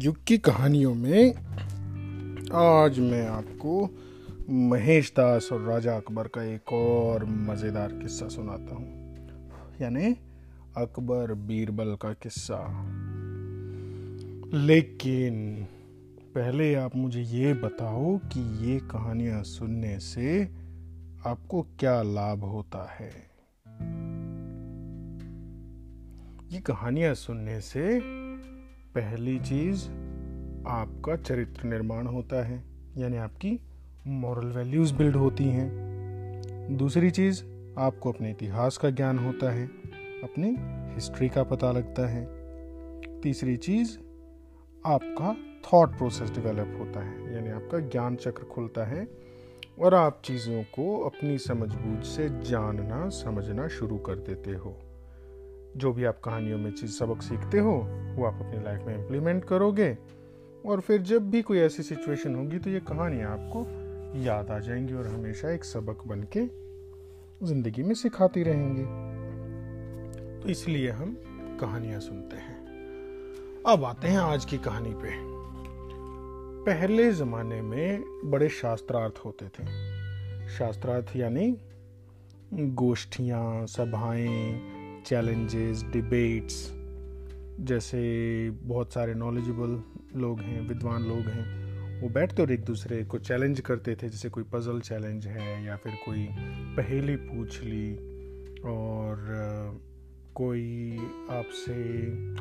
युग की कहानियों में आज मैं आपको महेश दास और राजा अकबर का एक और मज़ेदार किस्सा सुनाता हूँ। यानी अकबर बीरबल का किस्सा। लेकिन पहले आप मुझे ये बताओ कि ये कहानियाँ सुनने से आपको क्या लाभ होता है? ये कहानियाँ सुनने से पहली चीज़ आपका चरित्र निर्माण होता है, यानी आपकी मॉरल वैल्यूज़ बिल्ड होती हैं। दूसरी चीज़ आपको अपने इतिहास का ज्ञान होता है, अपनी हिस्ट्री का पता लगता है। तीसरी चीज़ आपका थॉट प्रोसेस डेवलप होता है, यानी आपका ज्ञान चक्र खुलता है और आप चीज़ों को अपनी समझबूझ से जानना, समझना शुरू कर देते हो। जो भी आप कहानियों में चीज़ सबक सीखते हो, वो आप अपनी लाइफ में इम्प्लीमेंट करोगे। और फिर जब भी कोई ऐसी सिचुएशन होगी तो ये कहानियाँ आपको याद आ जाएँगी और हमेशा एक सबक बन के ज़िंदगी में सिखाती रहेंगी। तो इसलिए हम कहानियाँ सुनते हैं। अब आते हैं आज की कहानी पे। पहले ज़माने में बड़े शास्त्रार्थ होते थे। शास्त्रार्थ यानी गोष्ठियाँ, सभाएँ चैलेंजेस डिबेट्स जैसे बहुत सारे नॉलेजेबल लोग हैं, विद्वान लोग हैं, वो बैठते और एक दूसरे को चैलेंज करते थे, जैसे कोई पजल चैलेंज है या फिर कोई पहेली पूछ ली और कोई आपसे,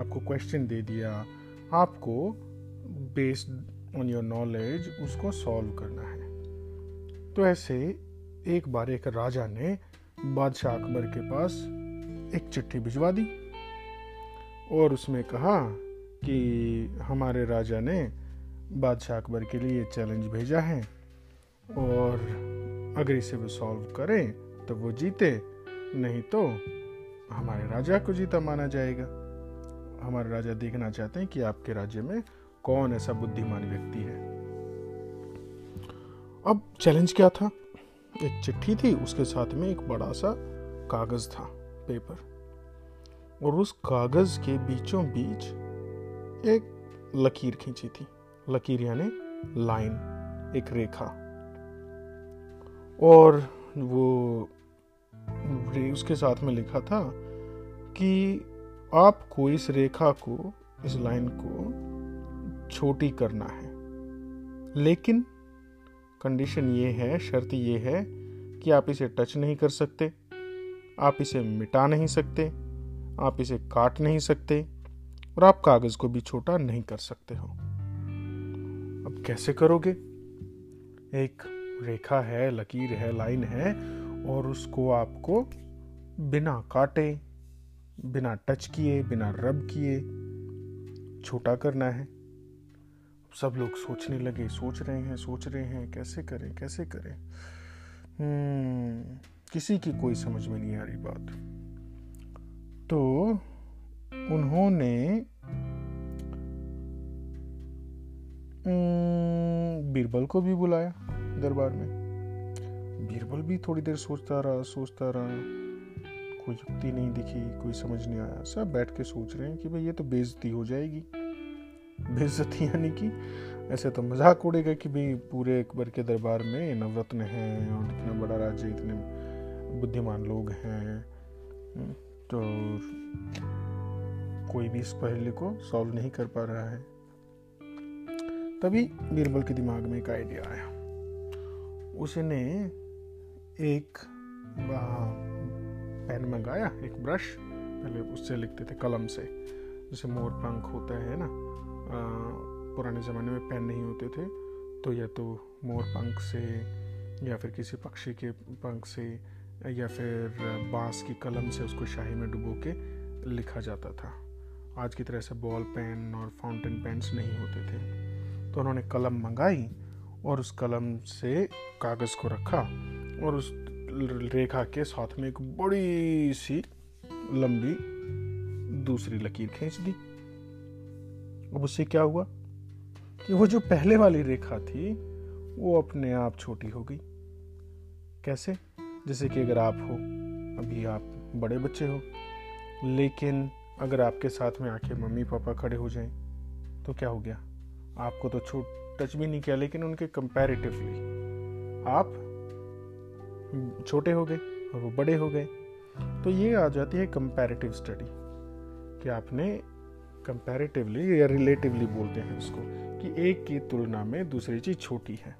आपको क्वेश्चन दे दिया, आपको बेस्ड ऑन योर नॉलेज उसको सॉल्व करना है। तो ऐसे एक बार एक राजा ने बादशाह अकबर के पास एक चिट्ठी भिजवा दी और उसमें कहा कि हमारे राजा ने बादशाह अकबर के लिए चैलेंज भेजा है और अगर इसे वो सॉल्व करें तो वो जीते, नहीं तो हमारे राजा को जीता माना जाएगा। हमारे राजा देखना चाहते हैं कि आपके राज्य में कौन ऐसा बुद्धिमान व्यक्ति है। अब चैलेंज क्या था? एक चिट्ठी थी, उसके साथ में एक बड़ा सा कागज़ था। पेपर और उस कागज़ के बीचों बीच एक लकीर खींची थी। लकीर यानी लाइन, एक रेखा। और वो उसके साथ में लिखा था कि आपको इस रेखा को, इस लाइन को छोटी करना है। लेकिन कंडीशन ये है, शर्त ये है कि आप इसे टच नहीं कर सकते। आप इसे मिटा नहीं सकते, आप इसे काट नहीं सकते और आप कागज़ को भी छोटा नहीं कर सकते हो। अब कैसे करोगे? एक रेखा है, लकीर है, लाइन है और उसको आपको बिना काटे, बिना टच किए, बिना रब किए छोटा करना है। सब लोग सोचने लगे, सोच रहे हैं, सोच रहे हैं, कैसे करें कैसे करें? हम्म किसी की कोई समझ में नहीं आ रही बात। तो उन्होंने बीरबल को भी बुलाया दरबार में। बीरबल भी थोड़ी देर सोचता रहा सोचता रहा। कोई युक्ति नहीं दिखी, कोई समझ नहीं आया। सब बैठ के सोच रहे हैं कि भाई ये तो बेइज्जती हो जाएगी। बेइज्जती यानी कि ऐसे तो मज़ाक उड़ेगा कि भाई पूरे अकबर के दरबार में नवरत्न हैं और इतना बड़ा राज्य इतने बुद्धिमान लोग हैं हम्म, तो कोई भी इस पहले को सॉल्व नहीं कर पा रहा है। तभी बीरबल के दिमाग में एक आइडिया आया। उसने एक पेन मंगाया एक ब्रश पहले उससे लिखते थे कलम से जैसे मोर पंख होता है ना पुराने ज़माने में पेन नहीं होते थे तो या तो मोर पंख से या फिर किसी पक्षी के पंख से या फिर बाँस की कलम से उसको शाही में डुबो के लिखा जाता था। आज की तरह से बॉल पेन और फाउंटेन पेन्स नहीं होते थे। तो उन्होंने कलम मंगाई और उस कलम से कागज़ को रखा और उस रेखा के साथ में एक बड़ी सी लंबी दूसरी लकीर खींच दी। अब उससे क्या हुआ कि वो जो पहले वाली रेखा थी, वो अपने आप छोटी हो गई। कैसे? जैसे कि अगर आप हो, अभी आप बड़े बच्चे हो, लेकिन अगर आपके साथ में आके मम्मी पापा खड़े हो जाएँ तो क्या हो गया? आपको तो छूट, टच भी नहीं किया, लेकिन उनके कंपैरेटिवली आप छोटे हो गए और वो बड़े हो गए। तो ये आ जाती है कंपैरेटिव स्टडी कि आपने कंपैरेटिवली या रिलेटिवली बोलते हैं उसको, कि एक की तुलना में दूसरी चीज़ छोटी है।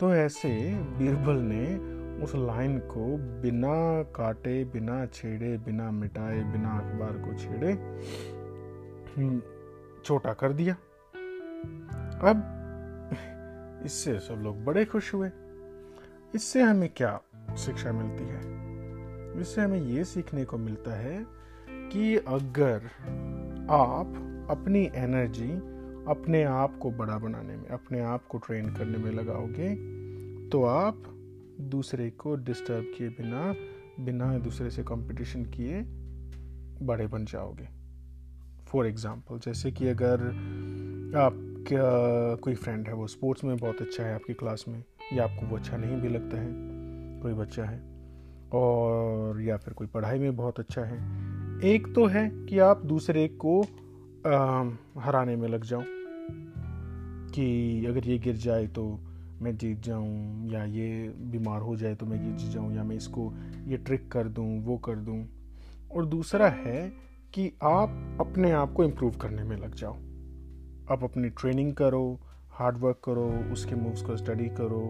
तो ऐसे बीरबल ने उस लाइन को बिना काटे बिना छेड़े बिना मिटाए बिना अखबार को छेड़े हम्म, छोटा कर दिया। अब इससे सब लोग बड़े खुश हुए। इससे हमें क्या शिक्षा मिलती है? इससे हमें ये सीखने को मिलता है कि अगर आप अपनी एनर्जी अपने आप को बड़ा बनाने में अपने आप को ट्रेन करने में लगाओगे तो आप दूसरे को डिस्टर्ब किए बिना बिना दूसरे से कंपटीशन किए बड़े बन जाओगे। फॉर एग्ज़ाम्पल जैसे कि अगर आप क्या कोई फ्रेंड है वो स्पोर्ट्स में बहुत अच्छा है आपकी क्लास में या आपको वो अच्छा नहीं भी लगता है कोई बच्चा है और या फिर कोई पढ़ाई में बहुत अच्छा है एक तो है कि आप दूसरे को आ, हराने में लग जाओ कि अगर ये गिर जाए तो मैं जीत जाऊँ या ये बीमार हो जाए तो मैं ये जीत जाऊँ या मैं इसको ये ट्रिक कर दूँ वो कर दूँ। और दूसरा है कि आप अपने आप को इम्प्रूव करने में लग जाओ। आप अपनी ट्रेनिंग करो हार्ड वर्क करो उसके मूव्स को स्टडी करो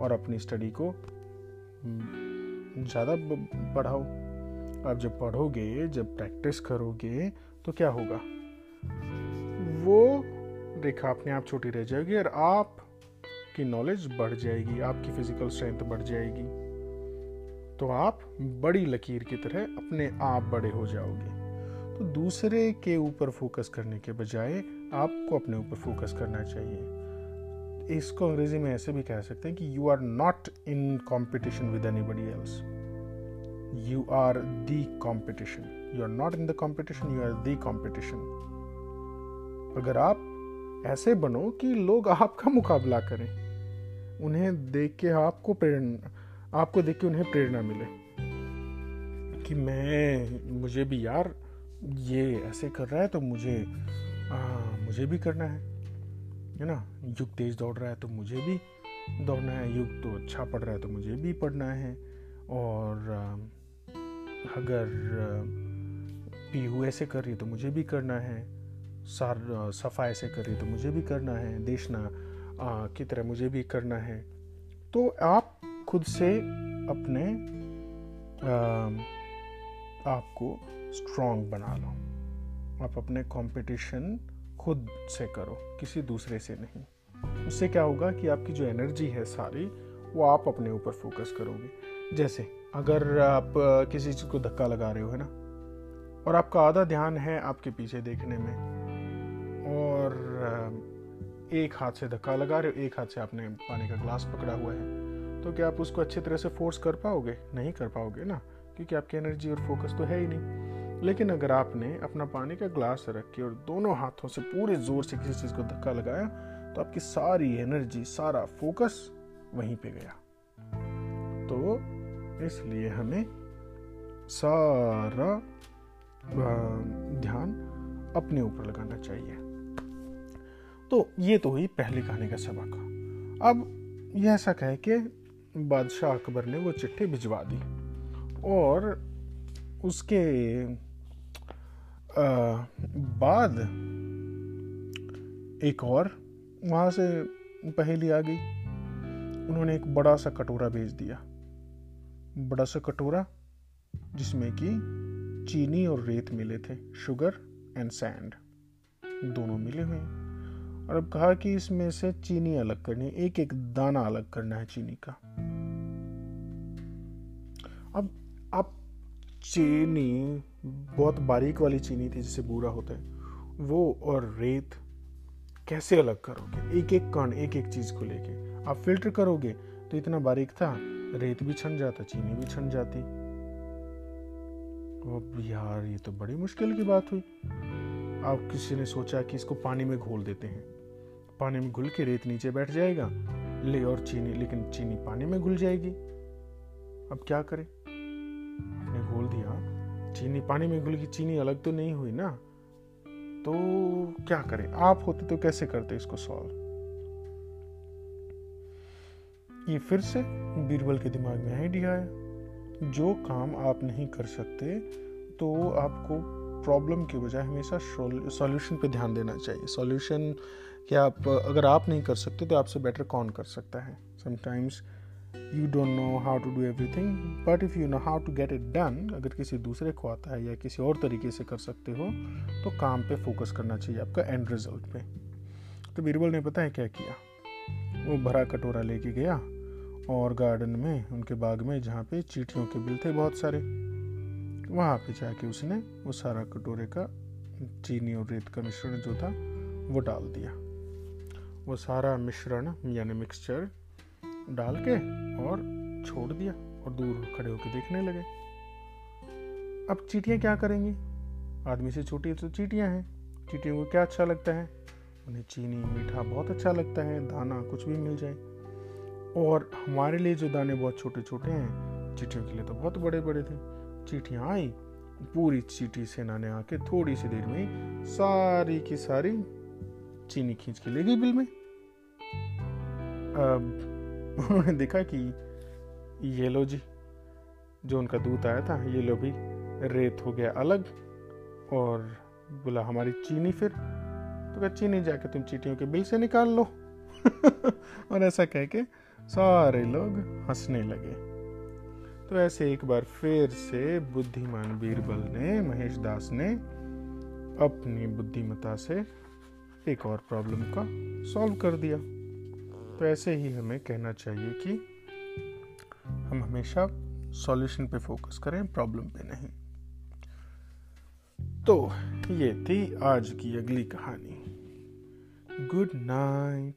और अपनी स्टडी को हम्म, ज़्यादा बढ़ाओ। आप जब पढ़ोगे जब प्रैक्टिस करोगे तो क्या होगा? वो रेखा अपने आप छोटी रह जाएगी और आप की नॉलेज बढ़ जाएगी, आपकी फ़िज़िकल स्ट्रेंथ बढ़ जाएगी। तो आप बड़ी लकीर की तरह अपने आप बड़े हो जाओगे। तो दूसरे के ऊपर फोकस करने के बजाय आपको अपने ऊपर फोकस करना चाहिए। इसको अंग्रेज़ी में ऐसे भी कह सकते हैं कि you are not in competition with anybody else you are the competition you are not in the competition you are the competition अगर आप ऐसे बनो कि लोग आपका मुकाबला करें। उन्हें देख के आपको प्रेरणा आपको देख के उन्हें प्रेरणा मिले। कि मैं मुझे भी यार ये ऐसे कर रहा है तो मुझे आ, मुझे भी करना है। है ना? युग तेज दौड़ रहा है तो मुझे भी दौड़ना है। युग तो अच्छा पढ़ रहा है तो मुझे भी पढ़ना है। और अगर पीहू ऐसे कर रही तो मुझे भी करना है। सार सफ़ा ऐसे कर रही तो मुझे भी करना है। देशना की तरह मुझे भी करना है। तो आप खुद से अपने आपको स्ट्रॉन्ग बना लो। आप अपने कंपटीशन खुद से करो, किसी दूसरे से नहीं। उससे क्या होगा कि आपकी जो एनर्जी है सारी, वो आप अपने ऊपर फोकस करोगे। जैसे, अगर आप किसी चीज़ को धक्का लगा रहे हो, है ना? और आपका आधा ध्यान है आपके पीछे देखने में, और एक हाथ से धक्का लगा रहे हो, एक हाथ से आपने पानी का ग्लास पकड़ा हुआ है। तो क्या आप उसको अच्छी तरह से फोर्स कर पाओगे? नहीं कर पाओगे ना, क्योंकि आपकी एनर्जी और फोकस तो है ही नहीं। लेकिन अगर आपने अपना पानी का ग्लास रख के और दोनों हाथों से पूरे ज़ोर से किसी चीज़ को धक्का लगाया तो आपकी सारी एनर्जी सारा फोकस वहीं पे गया। तो इसलिए हमें सारा ध्यान अपने ऊपर लगाना चाहिए। तो ये तो हुई पहली कहानी का सबक। अब यह ऐसा कहे कि बादशाह अकबर ने वो चिट्ठी भिजवा दी और उसके आ, बाद एक और वहाँ से पहेली आ गई। उन्होंने एक बड़ा सा कटोरा भेज दिया। बड़ा सा कटोरा जिसमें कि चीनी और रेत मिले थे शुगर एंड सैंड दोनों मिले हुए। और अब कहा कि इसमें से चीनी अलग करनी है। एक एक दाना अलग करना है चीनी का। अब आप चीनी, बहुत बारीक वाली चीनी थी जिसे बूरा होता है, वो और रेत कैसे अलग करोगे? एक एक कण एक एक चीज़ को लेके। आप फ़िल्टर करोगे तो इतना बारीक था, रेत भी छन जाता, चीनी भी छन जाती। अब यार, ये तो बड़ी मुश्किल की बात हुई। आप किसी ने सोचा कि इसको पानी में घोल देते हैं। पानी में घुल के रेत नीचे बैठ जाएगा। ले और चीनी, लेकिन चीनी पानी में घुल जाएगी। अब क्या करें? आपने घोल दिया, चीनी पानी में घुल की चीनी अलग तो नहीं हुई ना? तो क्या करें? आप होते तो कैसे करते इसको सॉल्व? ये फिर से बीरबल के दिमाग में आइडिया है। जो काम आप नहीं कर सकते तो आपको प्रॉब्लम की बजाय हमेशा सॉल्यूशन पे ध्यान देना चाहिए। सॉल्यूशन क्या आप, अगर आप नहीं कर सकते तो आपसे बेटर कौन कर सकता है? Sometimes you don't know how to do everything but if you know how to get it done अगर किसी दूसरे को आता है या किसी और तरीके से कर सकते हो तो काम पे फोकस करना चाहिए आपका एंड रिज़ल्ट पे। तो बीरबल ने पता है क्या किया? वो भरा कटोरा लेके गया और गार्डन में, उनके बाग में, जहाँ पे चीटियों के बिल थे बहुत सारे। वहाँ पे जाके उसने वो सारा कटोरे का चीनी और रेत का मिश्रण जो था, वो डाल दिया। वो सारा मिश्रण, यानी मिक्सचर डाल के और छोड़ दिया और दूर खड़े होकर देखने लगे। अब चीटियाँ क्या करेंगी? आदमी से छोटी तो चीटियाँ हैं। चीटियों को क्या अच्छा लगता है? उन्हें चीनी, मीठा बहुत अच्छा लगता है, दाना, कुछ भी मिल जाए। और हमारे लिए जो दाने बहुत छोटे छोटे हैं, चीटियों के लिए तो बहुत बड़े बड़े थे। चीटियाँ आई। पूरी चीटी सेना ने आके थोड़ी सी देर में सारी की सारी चीनी खींच के ले गई बिल में। अब उन्होंने देखा कि ये लो जी, जो उनका दूध आया था, ये लो भी रेत हो गया अलग और बोला, हमारी चीनी फिर? तो क्या चीनी जाके तुम चीटियों के बिल से निकाल लो। और ऐसा कह के सारे लोग हंसने लगे। तो ऐसे एक बार फिर से बुद्धिमान बीरबल ने, महेश दास ने अपनी बुद्धिमता से एक और प्रॉब्लम का सॉल्व कर दिया। तो ऐसे ही हमें कहना चाहिए कि हम हमेशा सॉल्यूशन पे फोकस करें प्रॉब्लम पे नहीं। तो ये थी आज की अगली कहानी। Good night